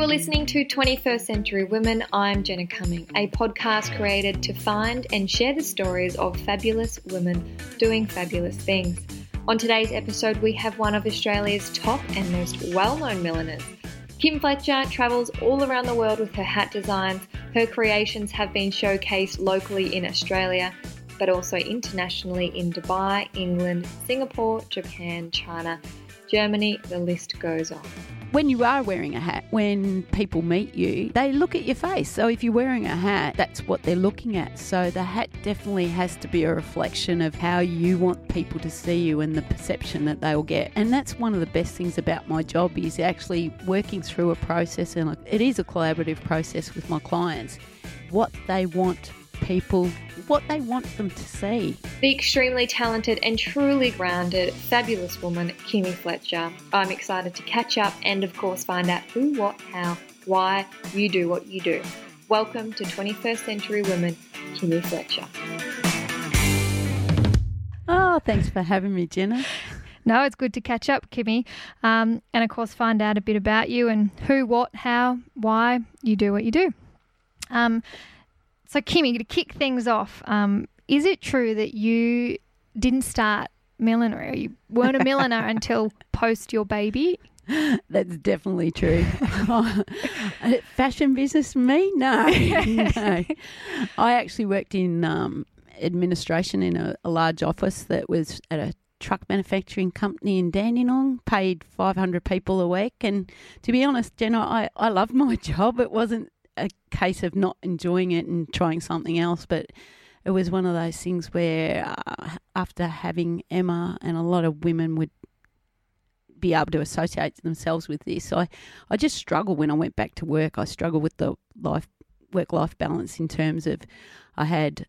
You are listening to 21st Century Women. I'm Jenna Cumming, a podcast created to find and share the stories of fabulous women doing fabulous things. On today's episode, we have one of Australia's top and most well known milliners. Kim Fletcher travels all around the world with her hat designs. Her creations have been showcased locally in Australia, but also internationally in Dubai, England, Singapore, Japan, China, Germany, the list goes on when you are wearing a hat, when people meet you, they look at your face. So if you're wearing a hat, that's what they're looking at. So the hat definitely has to be a reflection of how you want people to see you and the perception that they'll get. And that's one of the best things about my job is actually working through a process and it is a collaborative process with my clients. What they want people what they want them to see. The extremely talented and truly grounded, fabulous woman, Kimmy Fletcher. I'm excited to catch up and, of course, find out who, what, how, why you do what you do. Welcome to 21st Century Women, Kimmy Fletcher. Oh, thanks for having me, Jenna. No, it's good to catch up, Kimmy, um, and of course find out a bit about you and who, what, how, why you do what you do. Um, so, Kimmy, to kick things off, um, is it true that you didn't start millinery? You weren't a milliner until post your baby? That's definitely true. Fashion business, me? No, no. I actually worked in um, administration in a, a, large office that was at a truck manufacturing company in Dandenong, paid 500 people a week. And to be honest, Jenna, I, I loved my job. It wasn't a case of not enjoying it and trying something else, but it was one of those things where uh, after having Emma and a lot of women would be able to associate themselves with this. I, I just struggled when I went back to work. I struggled with the life work life balance in terms of I had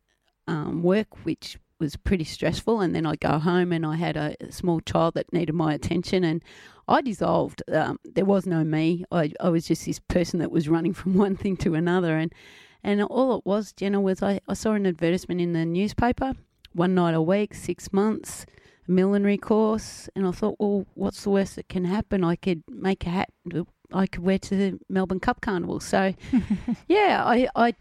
um, work which was pretty stressful, and then I'd go home and I had a small child that needed my attention, and I dissolved. Um, there was no me. I, I was just this person that was running from one thing to another, and and all it was, Jenna, was I, I saw an advertisement in the newspaper, one night a week, six months, a millinery course, and I thought, well, what's the worst that can happen? I could make a hat I could wear to the Melbourne Cup Carnival. So, yeah, I, I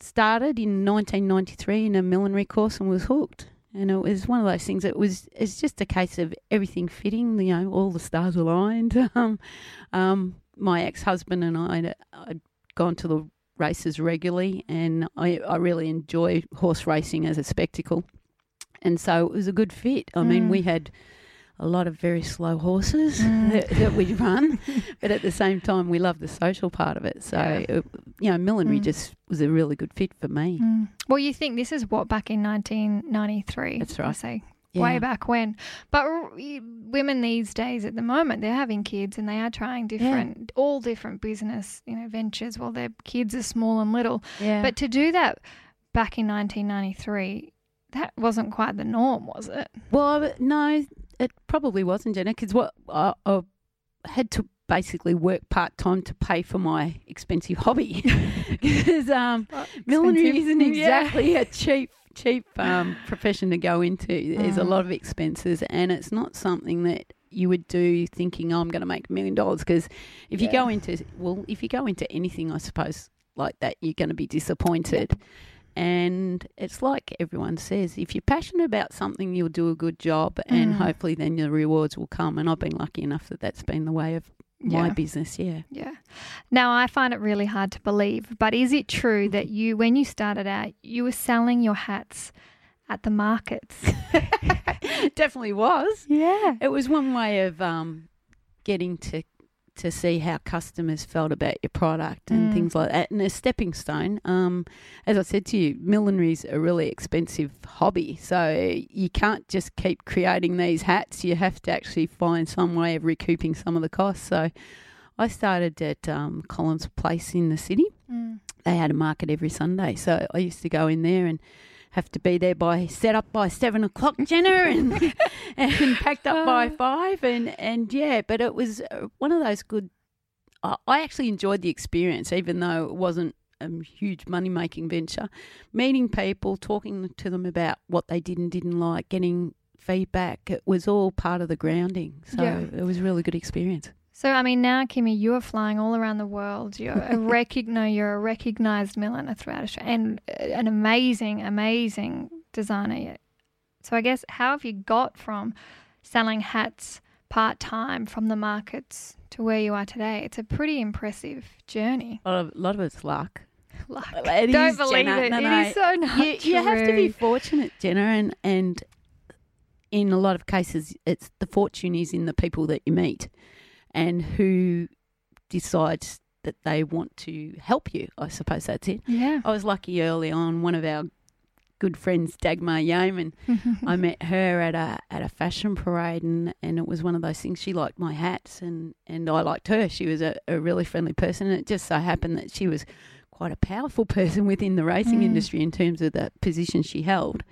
started in 1993 in a millinery course and was hooked. And it was one of those things. It was it's just a case of everything fitting. You know, all the stars aligned. Um, um, my ex husband and I had gone to the races regularly, and I, I really enjoy horse racing as a spectacle. And so it was a good fit. I mm. mean, we mm. had a lot of very slow horses mm. that, that, we run, but at the same time, we love the social part of it. So, yeah. it, you know, millinery mm. just was a really good fit for me. Mm. Well, you think this is what back in 1993? That's right. I say. Yeah. Way back when, but women these days at the moment they're having kids and they are trying different, yeah. all different business, you know, ventures while their kids are small and little. Yeah. But to do that back in 1993, that wasn't quite the norm, was it? Well, no, it probably wasn't, Jenna, because what I, I had to basically work part time to pay for my expensive hobby because um, millinery isn't exactly yeah. a cheap cheap um, profession to go into. There's a mm. lot of expenses, and it's not something that you would do thinking, oh, I'm going to make a million dollars. Because if yeah. you go into well, if you go into anything, I suppose like that, you're going to be disappointed. And it's like everyone says, if you're passionate about something, you'll do a good job, and mm. hopefully then your rewards will come. And I've been lucky enough that that's been the way of my yeah. business. Yeah. Yeah. Now I find it really hard to believe, but is it true that you, when you started out, you were selling your hats at the markets? Definitely was. Yeah. It was one way of um, getting to to see how customers felt about your product and mm. things like that. And a stepping stone, um, as I said to you, millinery is a really expensive hobby. So you can't just keep creating these hats. You have to actually find some way of recouping some of the costs. So I started at um, Collins Place in the city. Mm. They had a market every Sunday. So I used to go in there and have to be there by set up by seven o'clock, Jenna, and and packed up by oh. five, and and yeah, but it was uh, one of those good. I actually enjoyed the experience, even though it wasn't a huge money making venture. Meeting people, talking to them about what they did and didn't like, getting feedback. It was all part of the grounding, so yeah. it was a really good experience. So I mean, now Kimmy, you are flying all around the world. You're a recogno, you're a recognized milliner throughout Australia, and uh, an amazing, amazing designer. So I guess how have you got from selling hats part time from the markets to where you are today? It's a pretty impressive journey. A lot of, a lot of it's luck. Luck. It Don't is, believe Jenna. it. No, It no. is so not you, you have to be fortunate, Jenna, and and in a lot of cases, it's the fortune is in the people that you meet, and who decides that they want to help you. I suppose that's it. Yeah. I was lucky early on. One of our good friends, Dagmar Yeoman, I met her at a at a fashion parade, and, and it was one of those things. She liked my hats, and, and I liked her. She was a, a really friendly person, and it just so happened that she was quite a powerful person within the racing Mm. industry in terms of the position she held,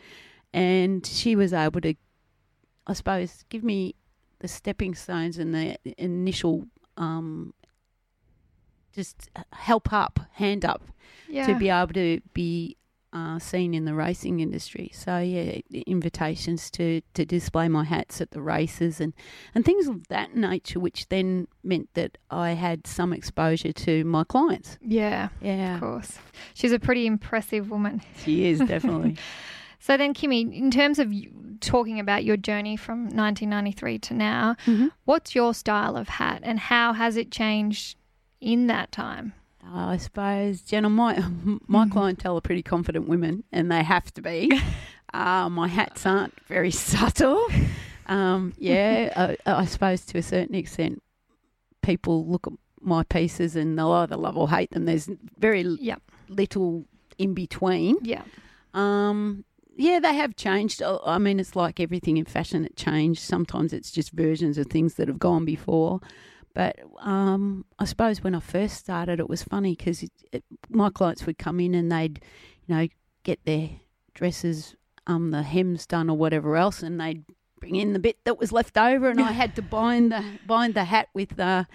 and she was able to, I suppose, give me the stepping stones and the initial. Um, just help up, hand up yeah. to be able to be uh, seen in the racing industry. So yeah, invitations to, to display my hats at the races and, and things of that nature, which then meant that I had some exposure to my clients. yeah. Yeah, Of course. She's a pretty impressive woman. she is definitely. So then, Kimmy, in terms of talking about your journey from 1993 to now, Mhm. what's your style of hat and how has it changed in that time? I suppose, Jenna, my my Mhm. clientele are pretty confident women, and they have to be. uh, my hats aren't very subtle. Um, yeah, I, I suppose to a certain extent, people look at my pieces and they'll either love or hate them. There's very Yep. little in between. Yeah. Um, yeah, they have changed. Uh, I mean, it's like everything in fashion; it changed. Sometimes it's just versions of things that have gone before. But um, I suppose when I first started, it was funny because my clients would come in and they'd, you know, get their dresses, um, the hems done or whatever else, and they'd bring in the bit that was left over, and I had to bind the bind the hat with the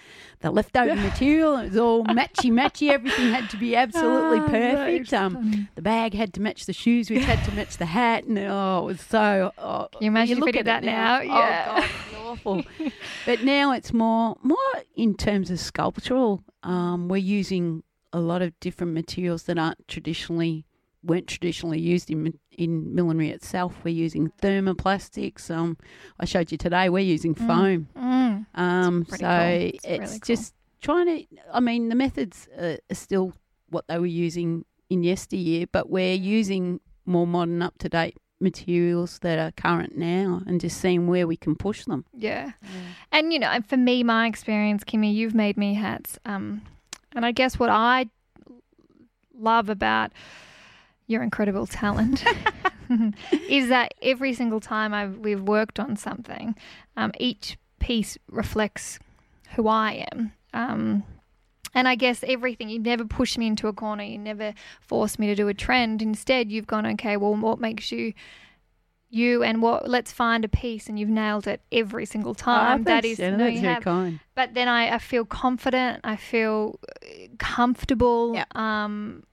the leftover material. It was all matchy matchy. Everything had to be absolutely Ah, perfect. Um, the bag had to match the shoes, which had to match the hat, and oh, it was so. Oh, Can you imagine if look at that it now? Oh Yeah. God, it's awful. but now it's more more in terms of sculptural. Um, we're using a lot of different materials that aren't traditionally weren't traditionally used in in millinery itself. We're using thermoplastics. Um, I showed you today. We're using Mm. foam. Mm. Um, pretty so cool. It's it's, really cool. just trying to. I mean, the methods are, are still what they were using in yesteryear, but we're using more modern, up to date materials that are current now, and just seeing where we can push them. Yeah. And you know, for me, my experience, Kimmy, you've made me hats. Um, and I guess what I love about your incredible talent is that every single time I've we've worked on something, um, each piece reflects who I am. Um, and I guess everything, you never push me into a corner. You never force me to do a trend. Instead, you've gone, okay, well, what makes you you and what, let's find a piece. And you've nailed it every single time. that is, no, you have. kind. But then I, I feel confident. I feel uh, comfortable. Yeah. Um,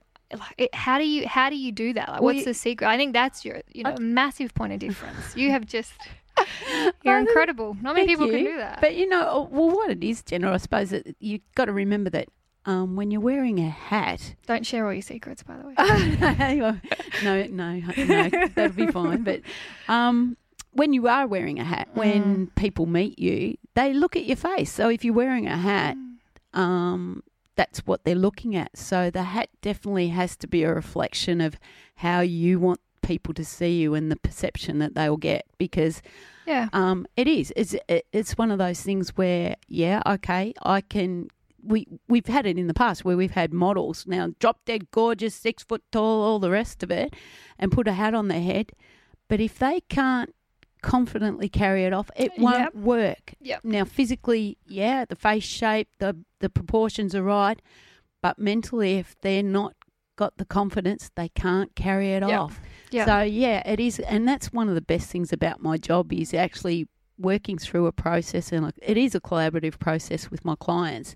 it, how do you how do you do that? Like, Well, what's you- the secret? I think that's your you know I- a massive point of difference. You have just you're incredible. Not many people can do that. But you know, uh, well, what it is, Jenna, I suppose that you got to remember that um, when you're wearing a hat, Don't share all your secrets, by the way. no, no, no, that'll be fine. But um, when you are wearing a hat, when people meet you, they look at your face. So if you're wearing a hat, um, that's what they're looking at. So the hat definitely has to be a reflection of how you want people to see you and the perception that they will get because yeah. um, it is. It's it, it's one of those things where yeah, okay, I can. We we've had it in the past where we've had models now drop dead gorgeous, six foot tall, all the rest of it, and put a hat on their head, but if they can't confidently carry it off, it won't Yep. work. Yep. Now physically, yeah, the face shape, the the proportions are right, but mentally, if they're not got the confidence, they can't carry it Yep. off. Yeah. So yeah, it is, and that's one of the best things about my job is actually working through a process, and it is a collaborative process with my clients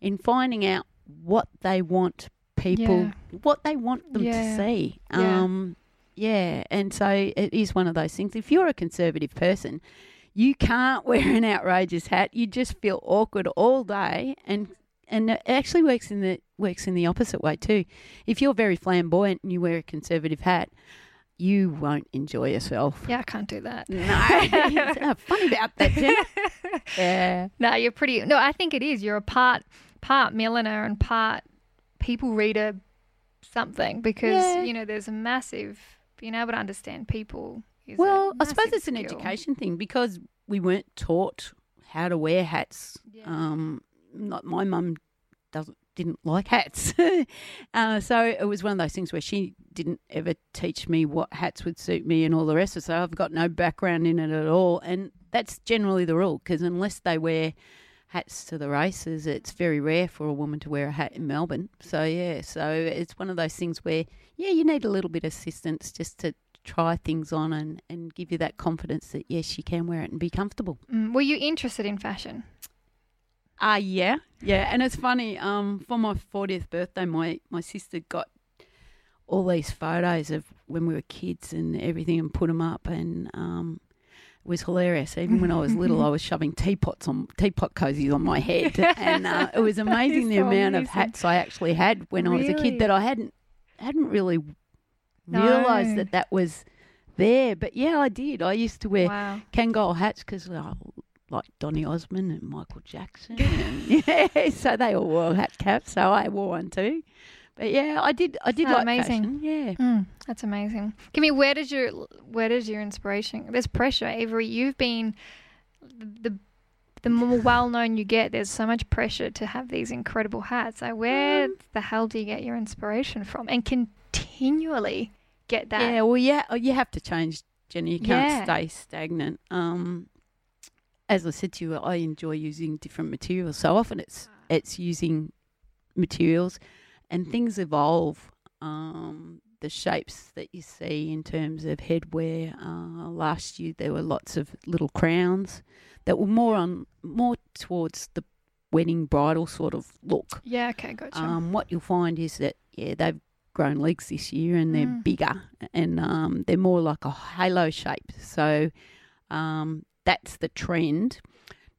in finding out what they want people, what they want them Yeah. to see. Um, yeah, and so it is one of those things. If you're a conservative person, you can't wear an outrageous hat. You just feel awkward all day, and and it actually works in the works in the opposite way too. If you're very flamboyant and you wear a conservative hat, you won't enjoy yourself. Yeah, I can't do that. No, funny about that. Yeah. No, you're pretty. No, I think it is. You're a part part milliner and part people reader something because Yeah. you know there's a massive being able to understand people. Is Well, I suppose it's an skill. education thing because we weren't taught how to wear hats. Yeah. Um, not my mum doesn't didn't like hats, uh, so it was one of those things where she didn't ever teach me what hats would suit me and all the rest of it. So I've got no background in it at all, and that's generally the rule because unless they wear hats to the races, it's very rare for a woman to wear a hat in Melbourne. So yeah, so it's one of those things where yeah, you need a little bit of assistance just to try things on and, and give you that confidence that yes, you can wear it and be comfortable. Mm, were you interested in fashion? Ah, yeah, yeah, and it's funny. Um, for my fortieth birthday, my my sister got all these photos of when we were kids and everything, and put them up, and um, it was hilarious. Even when I was little, I was shoving teapots on teapot cozies on my head, and uh, it was amazing the so amount of hats I actually had when I was a kid that I hadn't hadn't really No. realised that that was there. But yeah, I did. I used to wear Wow. Kangol hats because I like Donny Osmond and Michael Jackson. And, yeah, so they all wore hat caps, so I wore one too. But yeah, I did. I did Oh, like amazing. fashion. Yeah. Mm, that's amazing. Give me where does your where does your inspiration? There's pressure, Avery. You've been the the, the more well known you get. There's so much pressure to have these incredible hats. So where Mm. the hell do you get your inspiration from? And continually get that. Yeah. Well, yeah. oh, You have to change, Jenny. You can't Yeah. stay stagnant. Um, as I said to you, I enjoy using different materials. So often it's it's using materials, and things evolve. Um, the shapes that you see in terms of headwear. Uh, last year there were lots of little crowns that were more on more towards the wedding bridal sort of look. Yeah. Okay. Gotcha. Um, what you'll find is that yeah, they've grown legs this year and they're Mm. bigger and um, they're more like a halo shape. So um, that's the trend.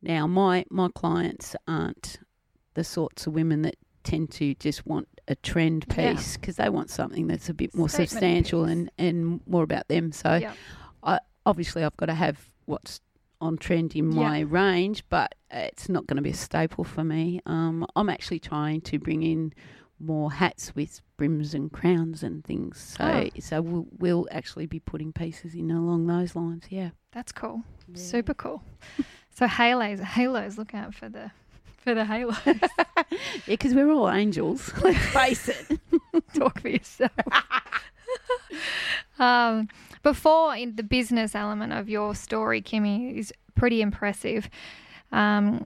Now, my my clients aren't the sorts of women that tend to just want a trend piece because they want something that's a bit more Statement substantial piece. and, and more about them. So Yeah. I obviously I've got to have what's on trend in Yeah. my range, but it's not going to be a staple for me. Um, I'm actually trying to bring in more hats with brims and crowns and things. So Oh. so we'll, we'll actually be putting pieces in along those lines. Yeah. That's cool. Super cool. so halos, halos. Look out for the for the halo. Yeah, because we're all angels. Let's face it. Talk for yourself. um, before in the business element of your story, Kimmy, is pretty impressive. Um,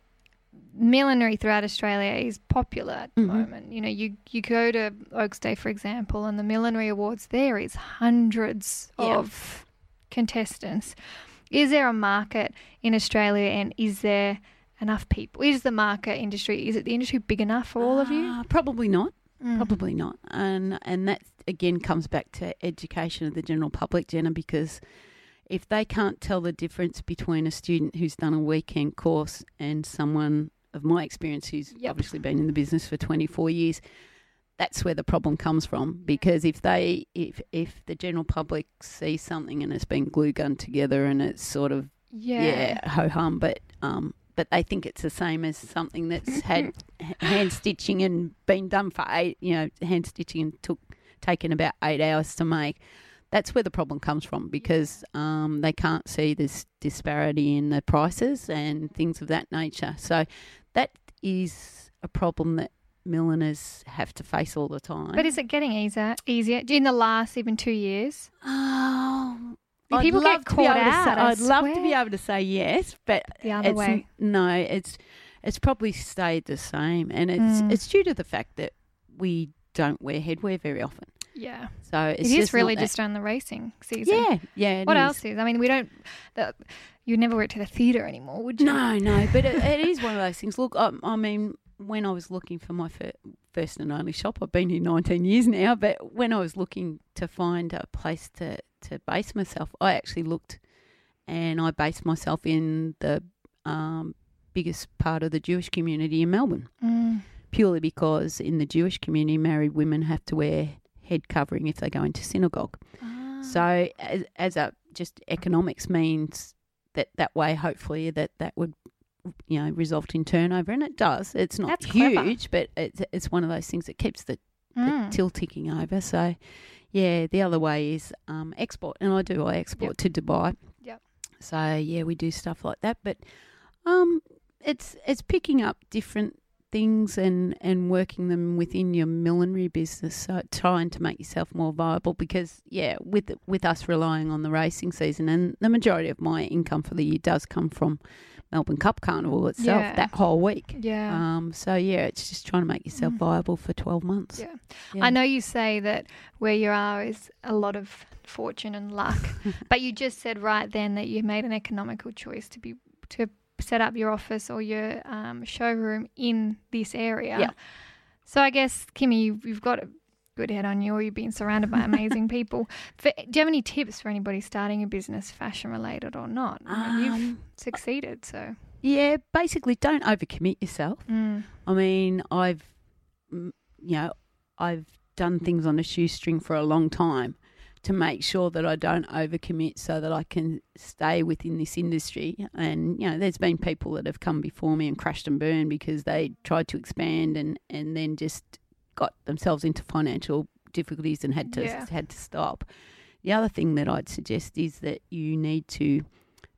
millinery throughout Australia is popular at the Mhm. moment. You know, you you go to Oaks Day, for example, and the millinery awards. There is hundreds Yeah. of contestants. Is there a market in Australia, and is there enough people? Is the market industry? Is it the industry big enough for all of you? Uh, probably not. Mm. Probably not. And and that again comes back to education of the general public, Jenna, because if they can't tell the difference between a student who's done a weekend course and someone of my experience who's Yep. obviously been in the business for 24 years, that's where the problem comes from. Because if they if if the general public sees something and it's been glue gun together and it's sort of yeah, ho hum, but um, but they think it's the same as something that's had hand stitching and been done for eight, you know, hand stitching and took taken about eight hours to make. That's where the problem comes from because um, they can't see this disparity in the prices and things of that nature. So that is a problem that milliners have to face all the time. But is it getting easier? Easier in the last even two years? Oh, Do people get love to be caught able to out, say- I'd love to be able to say yes, but The other it's, way. No, it's it's probably stayed the same, and it's Mm. it's due to the fact that we don't wear headwear very often. Yeah, So it's it is just really just on the racing season. yeah, yeah. What is. else is? I mean, we don't. The, you never went to the theatre anymore, would you? No, no, but it, it is one of those things. Look, I, I mean, when I was looking for my fir- first and only shop, I've been here 19 years now, but when I was looking to find a place to, to base myself, I actually looked and I based myself in the um, biggest part of the Jewish community in Melbourne, Mm. purely because in the Jewish community, married women have to wear head covering if they go into synagogue. Ah. So, as, as a just economics means that that way, hopefully, that that would you know result in turnover, and it does. It's not That's clever. huge, but it's it's one of those things that keeps the, the Mm. till ticking over. So, yeah, the other way is um, export, and I do. I export to Dubai. Yep. So yeah, we do stuff like that, but um, it's it's picking up different things and and working them within your millinery business. So trying to make yourself more viable because yeah, with with us relying on the racing season and the majority of my income for the year does come from Melbourne Cup Carnival itself Yeah. that whole week. yeah. Um, so yeah, it's just trying to make yourself Mm. viable for twelve months. Yeah. Yeah. I know you say that where you are is a lot of fortune and luck, but you just said right then that you made an economical choice to be to set up your office or your um, showroom in this area. Yeah. So I guess Kimmy, you've, you've got good head on you, or you've been surrounded by amazing people. For, do you have any tips for anybody starting a business, fashion related or not? I mean, you've Um, succeeded, so. yeah, basically, don't overcommit yourself. Mm. I mean, I've, mm, you know, I've done things on a shoestring for a long time to make sure that I don't overcommit so that I can stay within this industry. And, you know, there's been people that have come before me and crashed and burned because they tried to expand and, and then just got themselves into financial difficulties and had to Yeah. had to stop. The other thing that I'd suggest is that you need to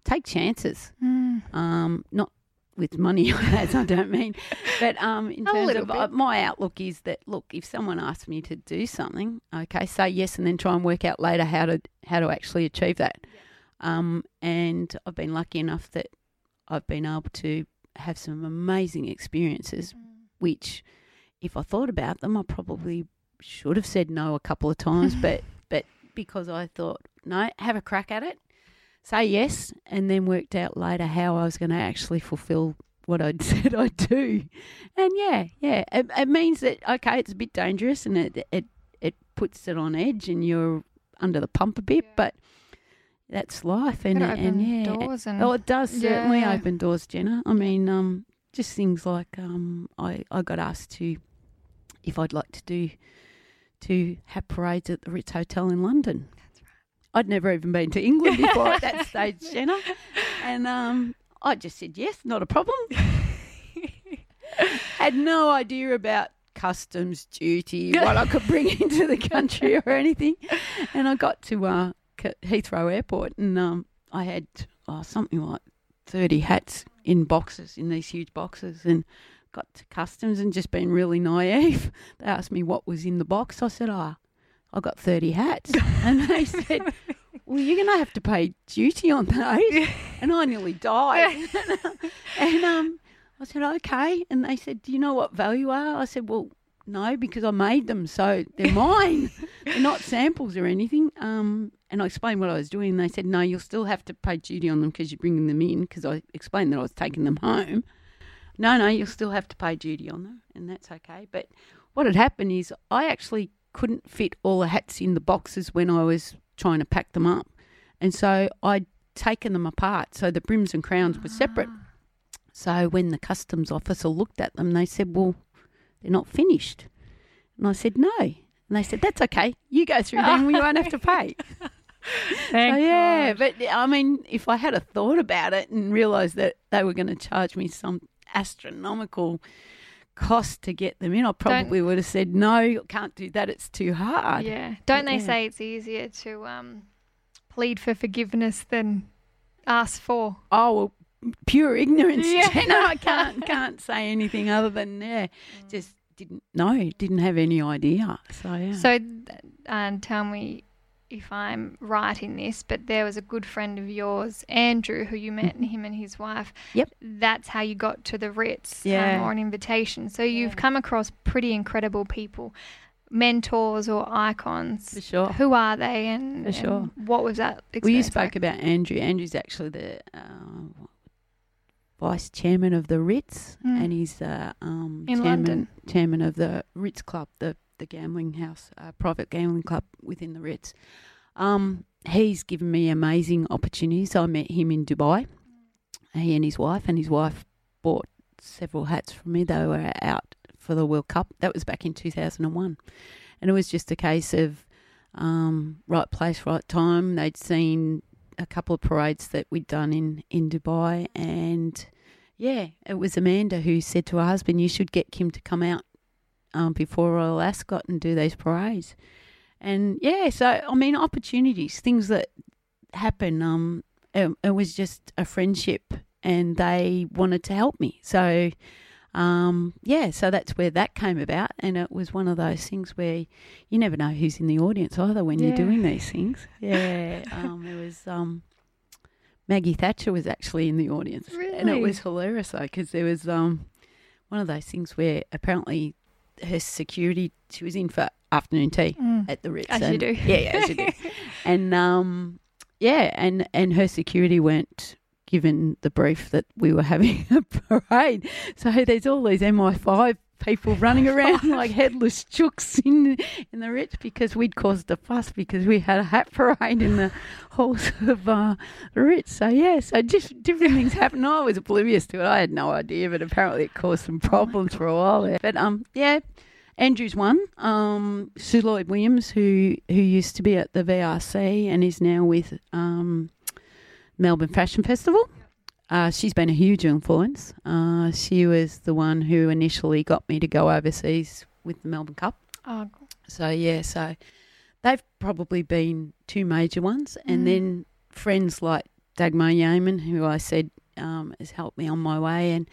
take chances Mm. um, not with money, as I don't mean, but um, in terms of uh, my outlook is that look, if someone asks me to do something, okay, say yes, and then try and work out later how to how to actually achieve that. Um, and I've been lucky enough that I've been able to have some amazing experiences, which, if I thought about them, I probably should have said no a couple of times, but but because I thought no, have a crack at it say yes and then worked out later how I was going to actually fulfill what I'd said I'd do. And yeah, yeah, it, it means that okay, it's a bit dangerous and it it it puts it on edge and you're under the pump a bit, Yeah. but that's life and Gotta and yeah. doors and Oh, it does certainly Yeah. open doors, Jenna. I mean, um, just things like um, I I got asked to if I'd like to do to have parades at the Ritz Hotel in London. That's right. I'd never even been to England before at that stage, Jenna, and um, I just said yes, not a problem. Had no idea about customs duty, what I could bring into the country or anything, and I got to uh, Heathrow Airport, and um, I had oh, something like thirty hats in boxes in these huge boxes, and got to customs and just been really naive. They asked me what was in the box. I said, "Ah, I got thirty hats," and they said, "Well, you're going to have to pay duty on those," and I nearly died. and um, I said, "Okay," and they said, "Do you know what value are?" I said, "Well." No, because I made them, so they're mine. they're not samples or anything. Um, and I explained what I was doing. And they said, no, you'll still have to pay duty on them because you're bringing them in. Because I explained that I was taking them home. No, no, you'll still have to pay duty on them, and that's okay. But what had happened is I actually couldn't fit all the hats in the boxes when I was trying to pack them up, and so I'd taken them apart so the brims and crowns were separate. Ah. So when the customs officer looked at them, they said, "Well, they're not finished," and I said, "No." And they said, "That's okay. You go through them. We won't have to pay." Thank so yeah, God. but I mean, if I had a thought about it and realised that they were going to charge me some astronomical cost to get them in, I probably would have said no. you Can't do that. It's too hard. Yeah. Don't they Yeah. say it's easier to um, plead for forgiveness than ask for? Oh well, pure ignorance. Yeah. Jenna. I can't can't say anything other than yeah, just didn't know, didn't have any idea. So yeah. So, and tell me if I'm right in this, but there was a good friend of yours, Andrew, who you met, and him and his wife. Yep. That's how you got to the Ritz um, Yeah. or an invitation. So you've Yeah. come across pretty incredible people, mentors or icons. for sure. Who are they, and, For sure. and what was that experience Well, you spoke like? about Andrew. Andrew's actually the uh, vice chairman of the Ritz, Mm. and he's the um, chairman London. chairman of the Ritz Club, the the gambling house, uh, private gambling club within the Ritz. Um, he's given me amazing opportunities. I met him in Dubai, he and his wife, and his wife bought several hats from me. They were out for the World Cup. That was back in 2001. And it was just a case of um, right place, right time. They'd seen a couple of parades that we'd done in, in Dubai. And yeah, it was Amanda who said to her husband, You should get Kim to come out um, before Royal Ascot and do these parades. And yeah, so I mean, opportunities, things that happen. Um, it, it was just a friendship, and they wanted to help me. So, um, yeah, so that's where that came about, and it was one of those things where you never know who's in the audience either when Yeah. you're doing these things. Yeah, um, it was um, Maggie Thatcher was actually in the audience, and it was hilarious though because there was um, one of those things where apparently her security she was in for afternoon tea Mm. at the Ritz. As you and- do. Yeah, yeah, as you do. and um, yeah, and and her security weren't given the brief that we were having a parade. So there's all these MI5 people running around like headless chooks in in the Ritz because we'd caused a fuss because we had a hat parade in the halls of uh, the Ritz. So yeah, so just different things happened. I was oblivious to it. I had no idea, but apparently it caused some problems for a while there. But um, yeah. Andrew's one. Um, Sue Lloyd Williams, who who used to be at the VRC and is now with um, Melbourne Fashion Festival. Uh, she's been a huge influence. Uh, she was the one who initially got me to go overseas with the Melbourne Cup. Oh, So yeah, so they've probably been two major ones, and Mm. then friends like Dagmar Yeaman, who I said um, has helped me on my way, and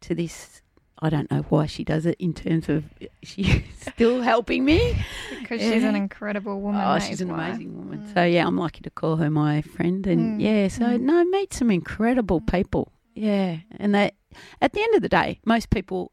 to this. I don't know why she does it in terms of she's still helping me. because she's an incredible woman. Oh, she's an why. amazing woman. Mm. So yeah, I'm lucky to call her my friend. And Mm. yeah, so Mm. no, meet some incredible people. Yeah, and they, at the end of the day, most people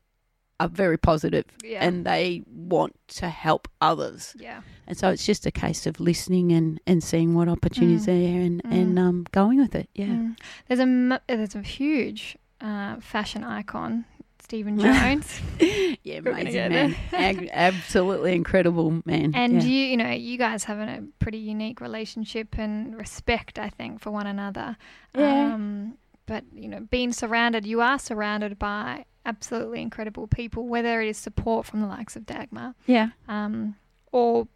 are very positive Yeah. and they want to help others. yeah. And so it's just a case of listening and, and seeing what opportunities Mm. there and Mm. and um, going with it. Yeah. Mm. There's a there's a huge uh, fashion icon, Stephen Jones, Yeah, amazing man. Ag- absolutely incredible man. and yeah. you you know you guys have a pretty unique relationship and respect, I think, for one another. Yeah. Um, but you know, being surrounded, you are surrounded by absolutely incredible people, whether it is support from the likes of Dagmar, yeah. um, or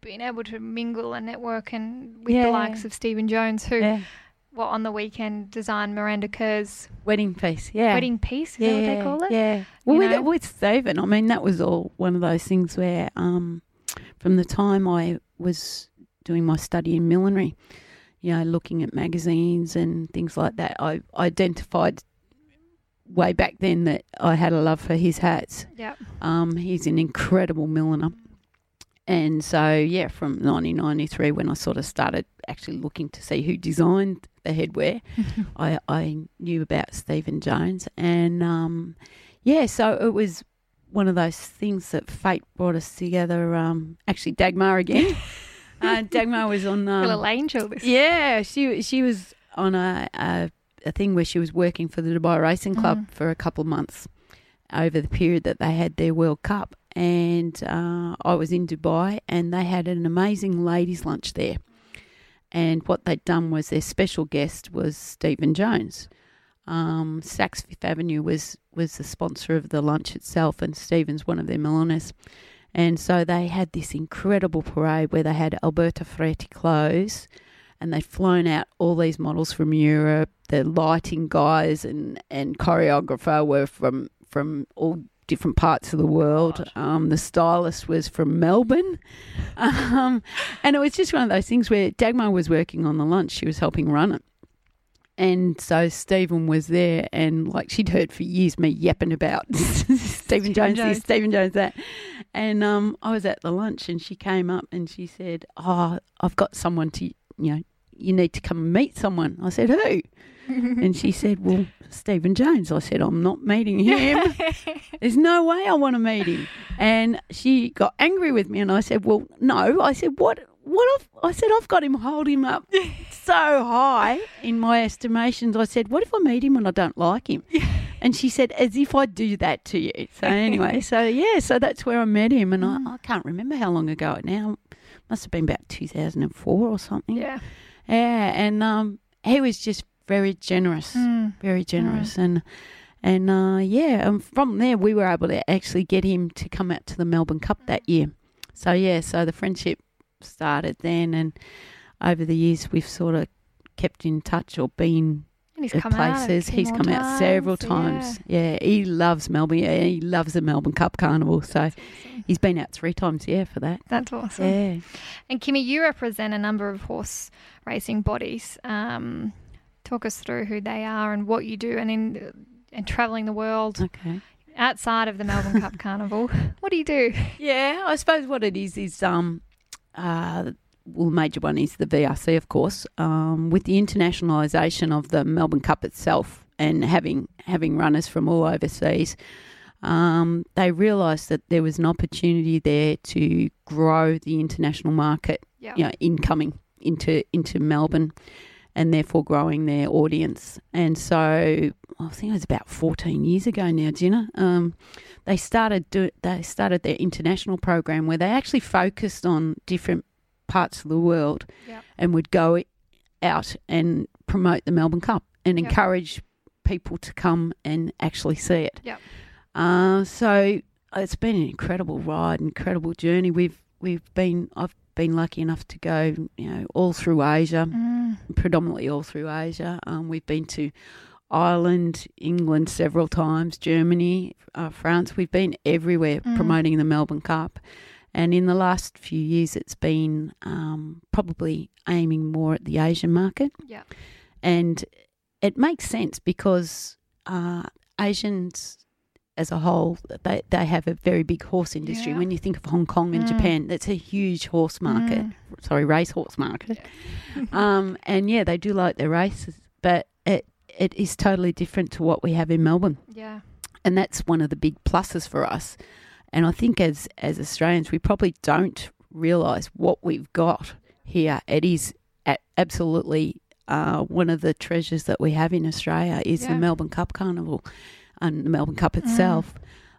being able to mingle and network and with Yeah. the likes of Stephen Jones, who Yeah. Well on the weekend designed Miranda Kerr's Wedding piece. Yeah. wedding piece. Is that what they call it? Yeah. Well, with, with Stephen, I mean, that was all one of those things where, um, from the time I was doing my study in millinery, you know, looking at magazines and things like that, I identified way back then that I had a love for his hats. Yeah. Um, he's an incredible milliner. And so, yeah, from 1993, when I sort of started actually looking to see who designed the headwear, I, I knew about Stephen Jones. And um, yeah, so it was one of those things that fate brought us together. Um, actually, Dagmar again. uh, Dagmar was on. Um, Little angel. This. yeah, she she was on a, a a thing where she was working for the Dubai Racing Club Mm. for a couple of months over the period that they had their World Cup, and uh, I was in Dubai, and they had an amazing ladies' lunch there. And what they'd done was their special guest was Stephen Jones. Um, Saks Fifth Avenue was was the sponsor of the lunch itself, and Stephen's one of their milliners. And so they had this incredible parade where they had Alberta Ferretti clothes, and they'd flown out all these models from Europe. The lighting guys and, and choreographer were from from all different parts of the world. Um, the stylist was from Melbourne, um, and it was just one of those things where Dagmar was working on the lunch. She was helping run it. And so Stephen was there, and like she'd heard for years me yapping about Stephen Jones, Jones. this, Stephen Jones, that. And um, I was at the lunch, and she came up and she said, "Oh, I've got someone to, you know, you need to come and meet someone." I said, "Who?" and she said, "Well, Stephen Jones." I said, "I'm not meeting him. There's no way I want to meet him." And she got angry with me, and I said, "Well, no." I said, "What? What? I've, I said I've got him hold him up so high in my estimations. I said, "What if I meet him and I don't like him?" And she said, "As if I do that to you." So anyway, so yeah, so that's where I met him, and I, mm. I can't remember how long ago it now must have been about 2004 or something. Yeah. Yeah, and um, he was just very generous, Mm. very generous, and and uh, yeah, and from there we were able to actually get him to come out to the Melbourne Cup that year. So yeah, so the friendship started then, and over the years we've sort of kept in touch or been And he's come places. few He's come out several times, times. Yeah. he loves Melbourne. Yeah, he loves the Melbourne Cup Carnival. So Yeah. he's been out three times. Yeah, for that. That's awesome. Yeah. And Kimmy, you represent a number of horse racing bodies. Um, talk us through who they are and what you do, and in and traveling the world Okay. outside of the Melbourne Cup Carnival. What do you do? Yeah, I suppose what it is is um, uh, well, the major one is the VRC, of course, um, with the internationalisation of the Melbourne Cup itself and having having runners from all overseas. Um, they realised that there was an opportunity there to grow the international market, Yeah. you know, incoming into into Melbourne, and therefore growing their audience. And so, I think it was about fourteen years ago now, Gina. Um, they started do, they started their international program where they actually focused on different parts of the world Yep. and would go out and promote the Melbourne Cup and Yep. encourage people to come and actually see it. Yep. Uh, so it's been an incredible ride, incredible journey. We've we've been I've been lucky enough to go you know all through Asia, Mm. predominantly all through Asia. Um, we've been to Ireland, England several times, Germany, uh, France. We've been everywhere Mm. promoting the Melbourne Cup. And in the last few years, it's been um, probably aiming more at the Asian market. Yeah. And it makes sense because uh, Asians as a whole, they, they have a very big horse industry. Yeah. When you think of Hong Kong and Mm. Japan, that's a huge horse market. Mm. Sorry, race horse market. um, and yeah, they do like their races, but it it is totally different to what we have in Melbourne, Yeah. and that's one of the big pluses for us. And I think as as Australians, we probably don't realise what we've got here. It is absolutely uh, one of the treasures that we have in Australia is Yeah. the Melbourne Cup Carnival and the Melbourne Cup itself.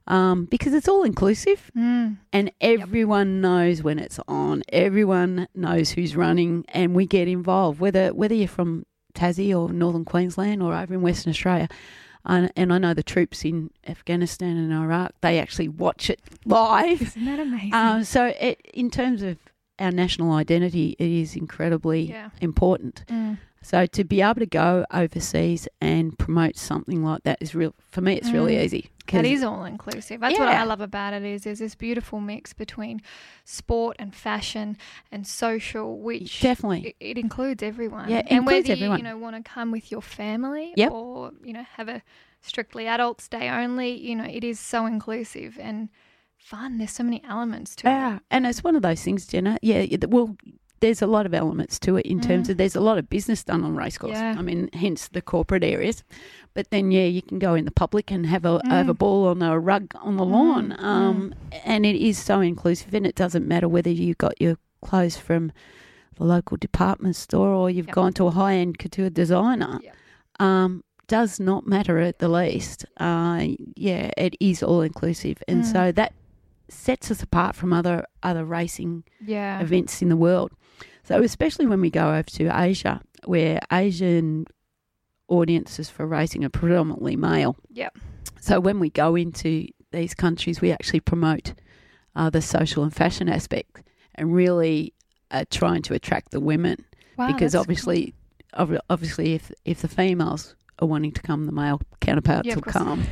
Um, because it's all inclusive Mm. and everyone knows when it's on. Everyone knows who's running, and we get involved. Whether whether you're from Tassie or Northern Queensland or over in Western Australia, and, and I know the troops in Afghanistan and Iraq, they actually watch it live. Isn't that amazing? Um, so, it, in terms of our national identity, it is incredibly yeah. important. Mm. So to be able to go overseas and promote something like that is real for me. It's really Mm. easy. That is all inclusive. That's what I love about it is there's this beautiful mix between sport and fashion and social, which definitely. it, it includes everyone. Yeah, it and includes whether everyone. you, you know want to come with your family Yep. or you know have a strictly adults day only, you know it is so inclusive and fun. There's so many elements to Yeah, and it's one of those things, Jenna. Yeah, well, there's a lot of elements to it in terms Mm. of there's a lot of business done on racecourse. Yeah. I mean, hence the corporate areas. But then, yeah, you can go in the public and have a have a Mm. ball on a rug on the lawn, Mm, um, and it is so inclusive. And it doesn't matter whether you got your clothes from the local department store or you've Yep. gone to a high end couture designer. Yep. Um, does not matter at the least. Uh, yeah, it is all inclusive, and Mm. so that sets us apart from other other racing. Yeah. events in the world. So especially when we go over to Asia, where Asian audiences for racing are predominantly male. Yep. So when we go into these countries, we actually promote uh, the social and fashion aspect, and really uh, trying to attract the women Wow, because obviously, ob- obviously, if if the females are wanting to come, the male counterparts Yeah, will come.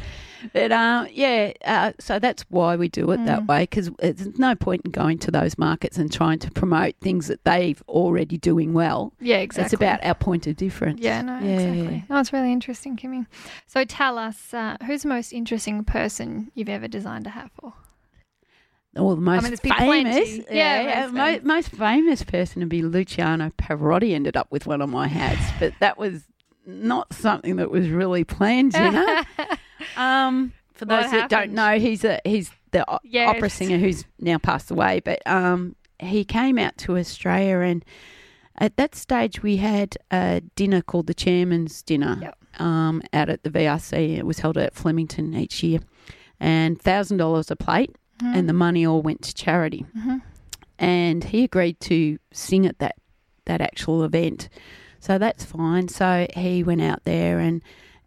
But uh, yeah, uh, so that's why we do it that Mm. way because there's no point in going to those markets and trying to promote things that they've already doing well. Yeah, exactly. It's about our point of difference. Yeah, no, Yeah. exactly. No, it's really interesting, Kimmy. So tell us, uh, who's the most interesting person you've ever designed a hat for? Well, the most mean, famous. Yeah, yeah, most famous. most famous person to be Luciano Pavarotti ended up with one of my hats, but that was not something that was really planned, you know. Um, for those that don't know, he's a he's the Yes. opera singer who's now passed away. But um, he came out to Australia, and at that stage we had a dinner called the Chairman's Dinner Yep. um, out at the VRC. It was held at Flemington each year, and thousand dollars a plate, Mm-hmm. and the money all went to charity. Mhm. and he agreed to sing at that that actual event. So that's fine. So he went out there and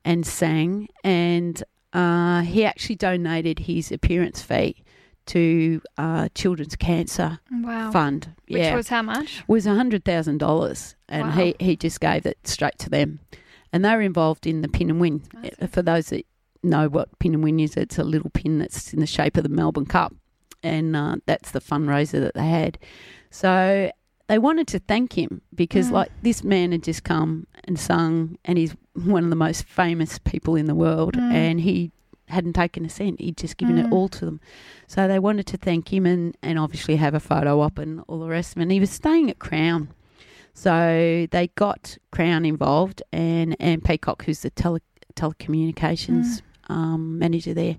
and sang, and uh, he actually donated his appearance fee to uh, Children's Cancer Wow. Fund. Which yeah, was how much? It was hundred thousand dollars, and Wow. he he just gave it straight to them, and they were involved in the pin and win. Uh, For those that know what pin and win is, it's a little pin that's in the shape of the Melbourne Cup, and uh, that's the fundraiser that they had. So they wanted to thank him because, Mm. like, this man had just come and sung, and he's one of the most famous people in the world, Mm. and he hadn't taken a cent. He'd just given Mm. it all to them. So they wanted to thank him and, and obviously have a photo op and all the rest of it. And he was staying at Crown. So they got Crown involved and Anne Peacock, who's the tele, telecommunications um, manager there,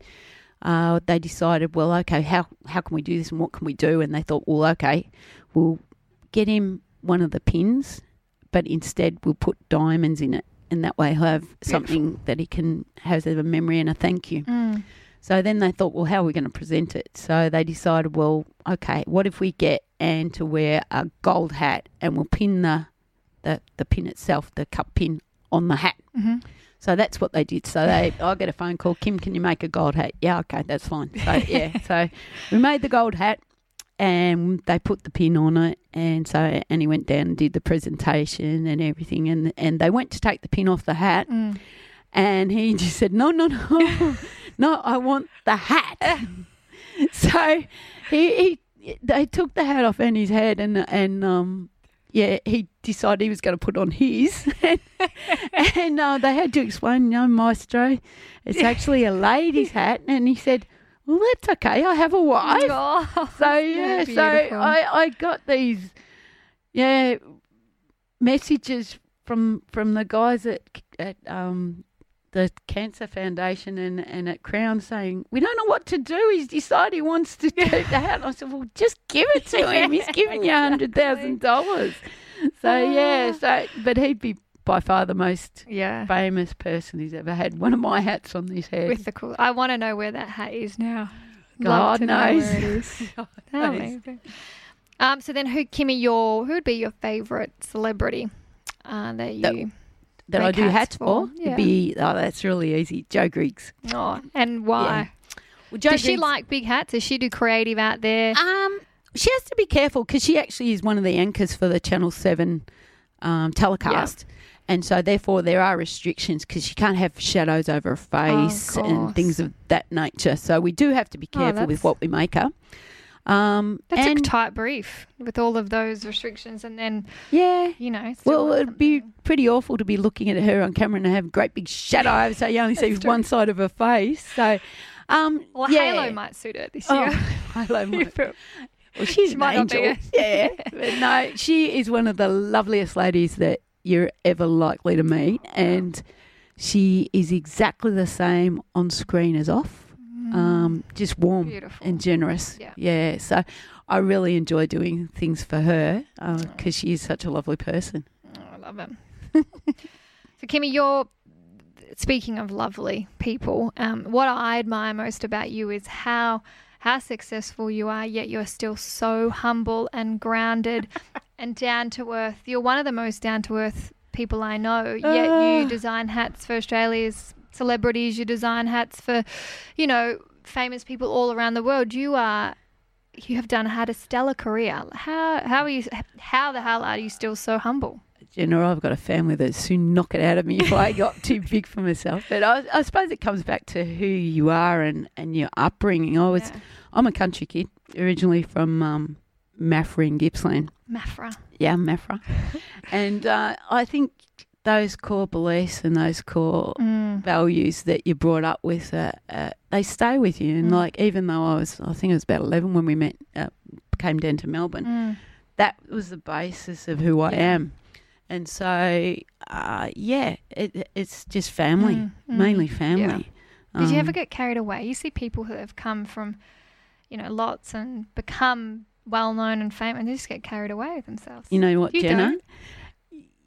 uh, they decided, well, okay, how, how can we do this and what can we do? And they thought, well, okay, we'll get him one of the pins, but instead we'll put diamonds in it. And that way he'll have something that he can has as a memory and a thank you. Mm. So then they thought, well, how are we going to present it? So they decided, well, okay, what if we get Anne to wear a gold hat and we'll pin the the, the pin itself, the cup pin, on the hat. hmm So that's what they did. So they, I get a phone call, Kim, can you make a gold hat? Yeah, okay, that's fine. So yeah, so we made the gold hat, and they put the pin on it, and so and he went down and did the presentation and everything, and and they went to take the pin off the hat, Mm. and he just said, no, no, no, no, I want the hat. so he, he they took the hat off Annie's head, and and um yeah, he decided he was going to put on his, and, and uh, they had to explain, no, maestro, it's actually a lady's hat, and he said, well, that's okay, I have a wife. Oh, So yeah, so beautiful. I, I got these yeah messages from from the guys at at um the Cancer Foundation and, and at Crown saying we don't know what to do. He's decided he wants to keep the hat. I said, well, just give it to him. He's giving you a hundred thousand dollars. So yeah, so but he'd be by far the most yeah. famous person who's ever had one of my hats on his head. With the cool. I want to know where that hat is now. God Love to know knows. where it is. God knows. Um, so then, who, Kimmy, your who would be your favourite celebrity uh, that you? That- that I do hats hats for. for, It'd yeah. be oh, that's really easy. Joe Griggs. oh, and why? Well, Joe Does she like big hats? Does she do creative out there? Um, she has to be careful because she actually is one of the anchors for the Channel Seven um, telecast. And so, therefore, there are restrictions because you can't have shadows over a face Oh, and things of that nature. So, we do have to be Oh, careful with what we make her. Um, That's and a tight brief with all of those restrictions, and then yeah, you know. well, it'd be pretty awful to be looking at her on camera and have a great big shadow over, so you only see true. one side of her face. So, um, Well, yeah. Halo might suit her this Oh, year. Halo might Well, she's She an might not be angel. yeah. No, she is one of the loveliest ladies that you're ever likely to meet. And she is exactly the same on screen as off. Um, just warm Mm. Beautiful. and generous. Yeah. So I really enjoy doing things for her because she is such a lovely person. Oh, I love it. so, Kimmy, you're speaking of lovely people. Um, what I admire most about you is how how successful you are, yet you're still so humble and grounded and down to earth. You're one of the most down to earth people I know. Yet Ah. you design hats for Australia's celebrities. You design hats for, you know, famous people all around the world. You are. You have done had a stellar career. How how are you? How the hell are you still so humble? You know, I've got a family that soon knock it out of me if I got too big for myself. But I, I suppose it comes back to who you are and, and your upbringing. I was, Yeah. I'm a country kid, originally from um, Maffra in Gippsland. Maffra. Yeah, Maffra. and uh, I think those core beliefs and those core Mm. values that you're brought up with, uh, uh, they stay with you. And Mm. like, even though I was, I think I was about 11 when we met, uh, came down to Melbourne Mm. that was the basis of who I Yeah. am. And so, uh, yeah, it, it's just family, Mm, mm. mainly family. Did you ever Um, get carried away? You see people who have come from, you know, lots and become well known and famous, and they just get carried away with themselves. You know what, You Jenna? don't.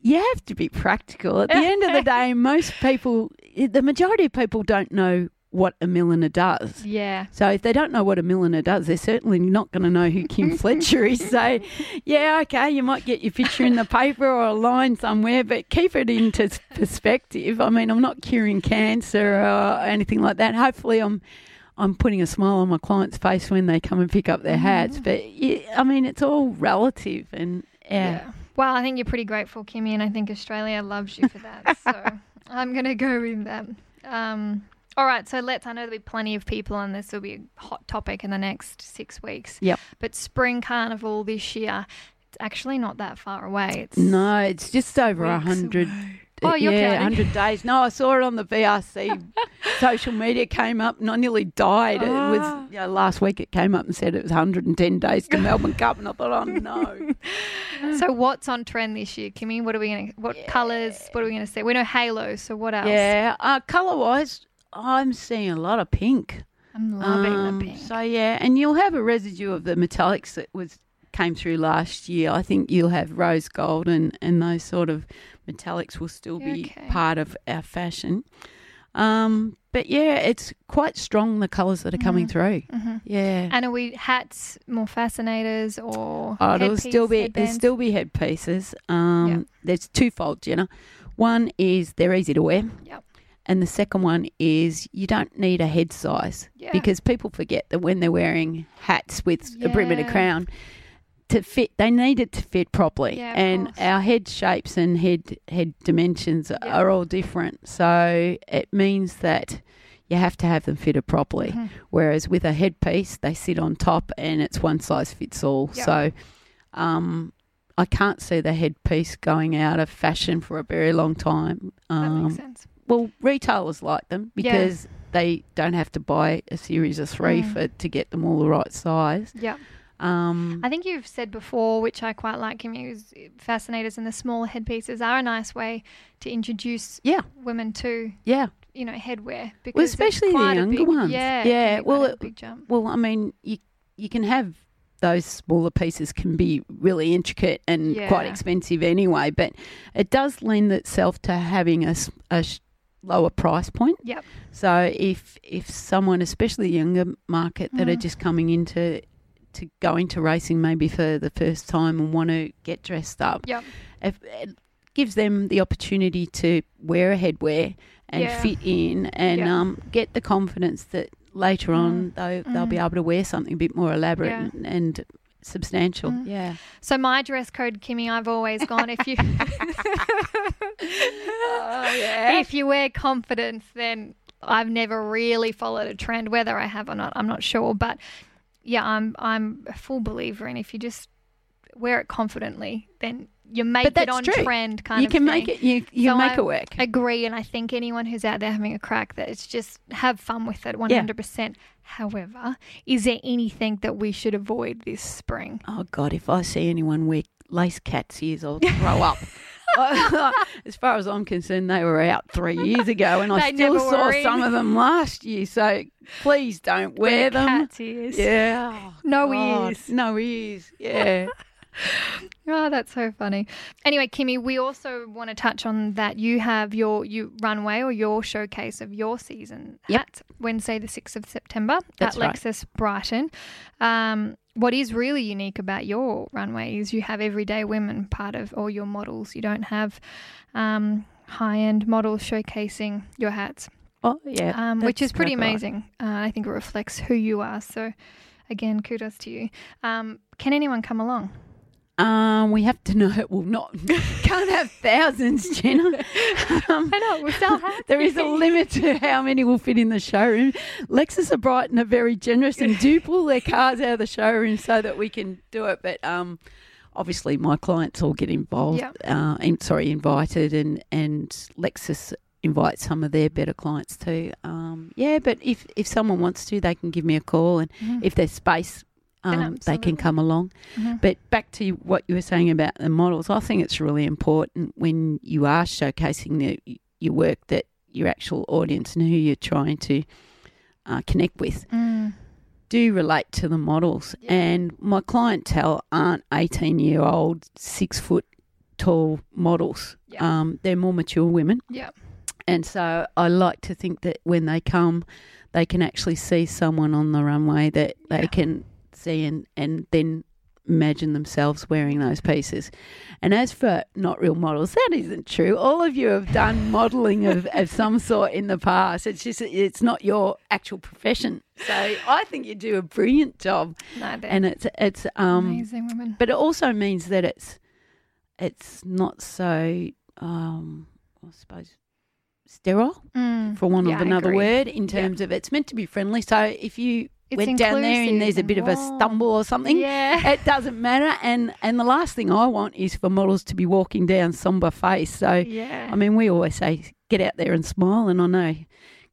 You have to be practical. At the end of the day, most people, the majority of people don't know what a milliner does. Yeah. So if they don't know what a milliner does, they're certainly not going to know who Kim Fletcher is. So, yeah, okay, you might get your picture in the paper or a line somewhere, but keep it into perspective. I mean, I'm not curing cancer or anything like that. Hopefully, I'm I'm putting a smile on my client's face when they come and pick up their hats. But yeah, I mean, it's all relative, and yeah. Well, I think you're pretty grateful, Kimmy, and I think Australia loves you for that. so I'm going to go with that. Um, all right, so let's. I know there'll be plenty of people, and this will be a hot topic in the next six weeks. Yep. But Spring Carnival this year, it's actually not that far away. It's No, it's just over a hundred. Oh, you're yeah, counting. hundred days. No, I saw it on the VRC social media came up, and I nearly died. It Ah. was you know, last week. It came up and said it was 110 days to Melbourne Cup, and I thought, oh no. So what's on trend this year, Kimmy? What are we going to? What colours? What are we going to see? We know halo. So what else? yeah, uh, color wise, I'm seeing a lot of pink. I'm loving Um, the pink. So yeah, and you'll have a residue of the metallics that was came through last year. I think you'll have rose gold and, and those sort of metallics will still be Okay. part of our fashion. Um, but yeah, it's quite strong the colours that are coming through. hmm Yeah. And are we hats more fascinators or? Oh, there'll headpiece, still be there'll still be headpieces. Um, Yep. There's twofold, Jenna. One is they're easy to wear. Yep. And the second one is you don't need a head size Yeah. because people forget that when they're wearing hats with a brim and a crown, to fit they need it to fit properly. Yeah, and our head shapes and head head dimensions are all different. So it means that you have to have them fitted properly. Mhm. Whereas with a headpiece, they sit on top and it's one size fits all. Yep. So um, I can't see the headpiece going out of fashion for a very long time. That Um, makes sense. well, retailers like them Yeah. because they don't have to buy a series of three Mm. for to get them all the right size. Yeah. Um, I think you've said before, which I quite like, Kimmy, is fascinators and the smaller headpieces are a nice way to introduce yeah, women to, yeah. you know, headwear. Because Well, especially the younger big- ones. Yeah. Yeah, well, it- big jump. Well, I mean, you you can have those smaller pieces can be really intricate and quite expensive anyway, but it does lend itself to having a, sh- lower price point. Yep. So if if someone, especially younger market that are Mm. just coming into to go into racing maybe for the first time and want to get dressed up, Yep. if, it gives them the opportunity to wear a headwear and Yeah. fit in and Yeah. um, get the confidence that later on they, they'll be Mm. able to wear something a bit more elaborate Yeah. and, and substantial. Mm. Yeah. So my dress code, Kimmy, I've always gone if you Oh, yeah. if you wear confidence, then I've never really followed a trend. Whether I have or not, I'm not sure. But yeah, I'm I'm a full believer in if you just wear it confidently, then you make it that's on true. trend kind of you of can thing. make it. You you So make I it work. Agree, and I think anyone who's out there having a crack, that it's just have fun with it, 100%. However, is there anything that we should avoid this spring? Oh God! If I see anyone wear lace cat's ears, I'll throw up. as far as I'm concerned, they were out three years ago, and I still saw in. some of them last year. So please don't wear them. Cat's ears. Yeah. Oh, No God. ears. No ears. Yeah. Oh, that's so funny. Anyway, Kimmy, we also want to touch on that you have your you runway or your showcase of your season Yep. at Wednesday, the sixth of September That's at right. Lexus Brighton. Um, what is really unique about your runway is you have everyday women part of all your models. You don't have um, high end models showcasing your hats, Oh yeah. um, which is pretty exactly right. amazing. Uh, I think it reflects who you are. So, again, kudos to you. Um, can anyone come along? Um, we have to know. Well, not can't have thousands, Jenna. Um, I know we'll sell hats. there is a limit to how many will fit in the showroom. Lexus of Brighton are very generous and do pull their cars out of the showroom so that we can do it. But um, obviously, my clients all get involved. Yep. Uh, in, sorry, invited, and and Lexus invite some of their better clients too. Um, yeah, but if if someone wants to, they can give me a call, and Mhm. if there's space. Um, they can come along. Mhm. But back to what you were saying about the models, I think it's really important when you are showcasing the, your work that your actual audience and who you're trying to uh, connect with Mm. do relate to the models. Yeah. And my clientele aren't 18 year old, six foot tall models. Yeah. Um, they're more mature women. Yeah. And so I like to think that when they come, they can actually see someone on the runway that they Yeah. can see and, and then imagine themselves wearing those pieces. And as for not real models, that isn't true. All of you have done modelling of, of some sort in the past. It's just it's not your actual profession. So I think you do a brilliant job. No, And it's it's um amazing women. but it also means that it's it's not so um I suppose sterile Mm. for want Yeah, of another word in terms of it's meant to be friendly. So if you It's went down there and there's a bit of a stumble or something, Yeah. it doesn't matter. And and the last thing I want is for models to be walking down somber face. So yeah. I mean, we always say get out there and smile, and I know.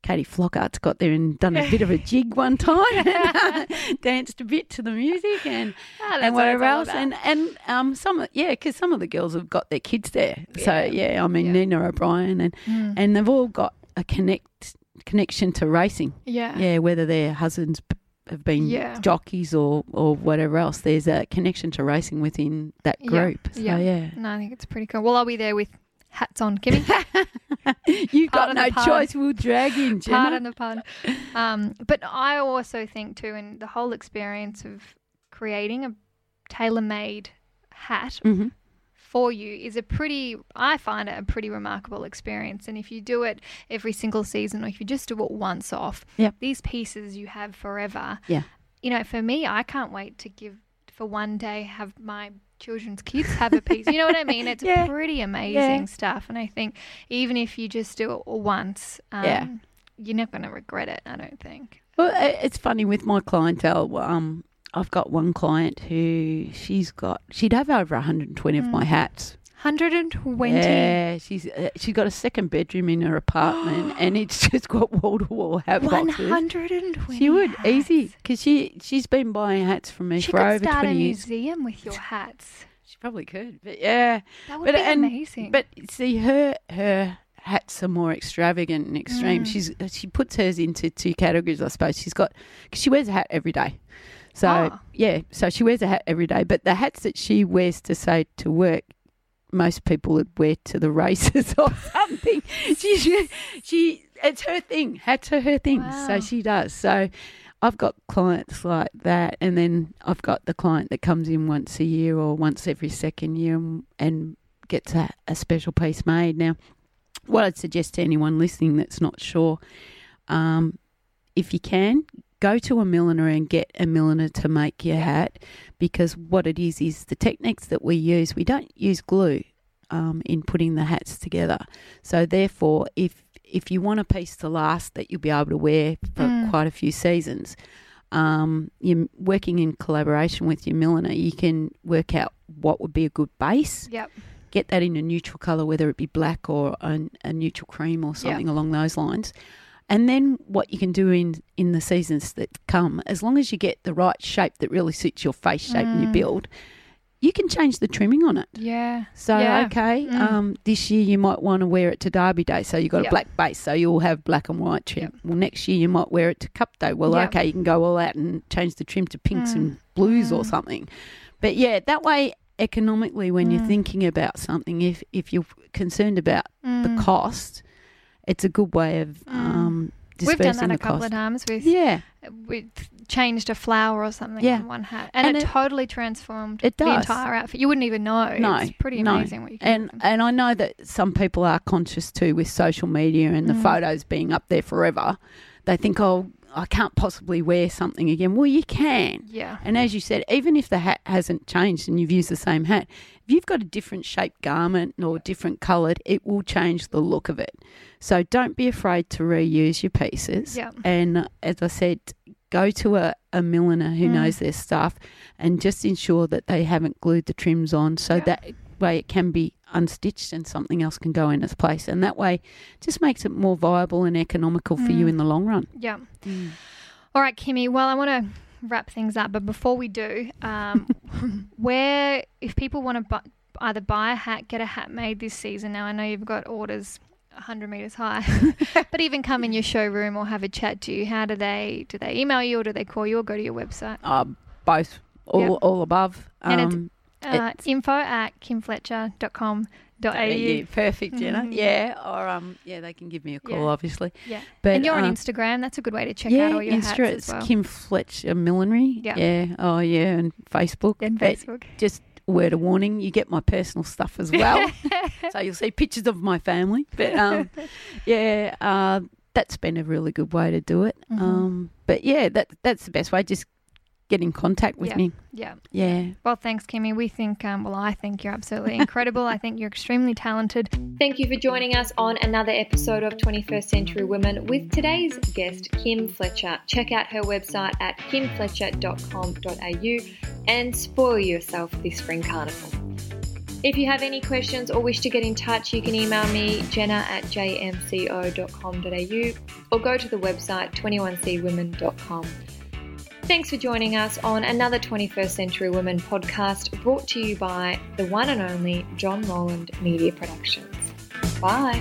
Katie Flockhart's got there and done a bit of a jig one time, and danced a bit to the music, and that's and whatever else. And and um some yeah, because some of the girls have got their kids there. So Yeah. yeah, I mean Yeah. Nina O'Brien and Mm. and they've all got a connect connection to racing. yeah. Yeah, whether their husbands have been Yeah. jockeys or or whatever else, there's a connection to racing within that Yeah. group. So Yeah. yeah, No, I think it's pretty cool. Well, I'll be there with hats on, Kimmy. you've got no choice. We'll drag in, Jenna. Pardon the pun. Um, but I also think too, in the whole experience of creating a tailor-made hat hmm for you is a pretty I find it a pretty remarkable experience and if you do it every single season or if you just do it once off Yep. these pieces you have forever Yeah. you know for me I can't wait to give for one day have my children's kids have a piece you know what I mean it's Yeah. pretty amazing Yeah. stuff and I think even if you just do it once um, Yeah. you're not going to regret it I don't think Well, it's funny with my clientele. Um, I've got one client who she's got she'd have over 120 of my Mm. hats. 120 Yeah, she's uh, she's got a second bedroom in her apartment, and it's just got wall to wall hat boxes. 120 She would easy because she she's been buying hats from me She for could over start a years. museum with your hats. She probably could, but yeah. That would But- be and- amazing. But see, her her hats are more extravagant and extreme. Mm. She's she puts hers into two categories, I suppose. She's got because she wears a hat every day. So Ah. yeah, so she wears a hat every day. But the hats that she wears to say to work, most people would wear to the races or something. she, she she it's her thing. Hats are her thing. Wow. So she does. So. I've got clients like that, and then I've got the client that comes in once a year or once every second year and, and gets a, a special piece made. Now, what I'd suggest to anyone listening that's not sure, um, if you can, go to a milliner and get a milliner to make your hat because what it is is the techniques that we use, we don't use glue um, in putting the hats together. So, therefore, if if you want a piece to last that you'll be able to wear for Mm. quite a few seasons, um, you're working in collaboration with your milliner, you can work out what would be a good base yep. get that in a neutral color, whether it be black or a, a neutral cream or something along those lines. And then what you can do in in the seasons that come, as long as you get the right shape that really suits your face shape and your Mm. build, you can change the trimming on it. Yeah. So Yeah. okay, Mm. um, this year you might want to wear it to Derby Day, so you've got Yep. a black base, so you'll have black and white trim. Yep. Well, next year you might wear it to Cup Day. Well, Yep. okay, you can go all out and change the trim to pinks Mm. and blues or Mm. something. But yeah, that way economically, when you're Mm. thinking about something, if if you're concerned about Mm. the cost, it's a good way of Mm. um, We've done that a couple cost. of times with Yeah, we changed a flower or something Yeah. on one hat, and, And it, it- totally transformed it the entire outfit. You wouldn't even know. No, it's pretty no. amazing what you can and do. and I know that some people are conscious too with social media and the Mm. photos being up there forever. They think, oh, I can't possibly wear something again. Well, you can. Yeah. And as you said, even if the hat hasn't changed and you've used the same hat, if you've got a different shaped garment or different coloured, it will change the look of it. So don't be afraid to reuse your pieces. Yeah. And as I said, go to a, a milliner who Mm. knows their stuff and just ensure that they haven't glued the trims on so Yeah. that way it can be unstitched and something else can go in its place. And that way just makes it more viable and economical for you Mm. in the long run. Yeah. All right, Kimmy. Well, I want to wrap things up, but before we do, um, where if people want to bu- either buy a hat, get a hat made this season. Now I know you've got orders. 100 meters high but even come in your showroom or have a chat to you how do they do they email you or do they call you or go to your website Uh, both, all, Yep. all above. And it's Um, Uh, It's- info at kimfletcher.com.au. Perfect, Jenna. Mhm. Yeah, or um, yeah, they can give me a call, Yeah. obviously. Yeah. But and you're on um, Instagram. That's a good way to check yeah, out all your Insta, hats it's as well. Kim Fletcher Millinery. Yeah. Yeah. Oh, yeah, and Facebook. and But Facebook. just word of warning, you get my personal stuff as well. so you'll see pictures of my family. But um, yeah, uh, that's been a really good way to do it. Mhm. Um, but yeah, that that's the best way. Just get in contact with Yeah. me. yeah. Yeah. Well, thanks, Kimmy. We think, um, well, I think you're absolutely incredible. I think you're extremely talented. Thank you for joining us on another episode of 21st Century Women with today's guest, Kim Fletcher. Check out her website at kimfletcher.com.au and spoil yourself this spring carnival. If you have any questions or wish to get in touch, you can email me, jenna at jmco.com.au, or go to the website 21cwomen.com. Thanks for joining us on another 21st Century Women podcast brought to you by the one and only John Rowland Media Productions. Bye.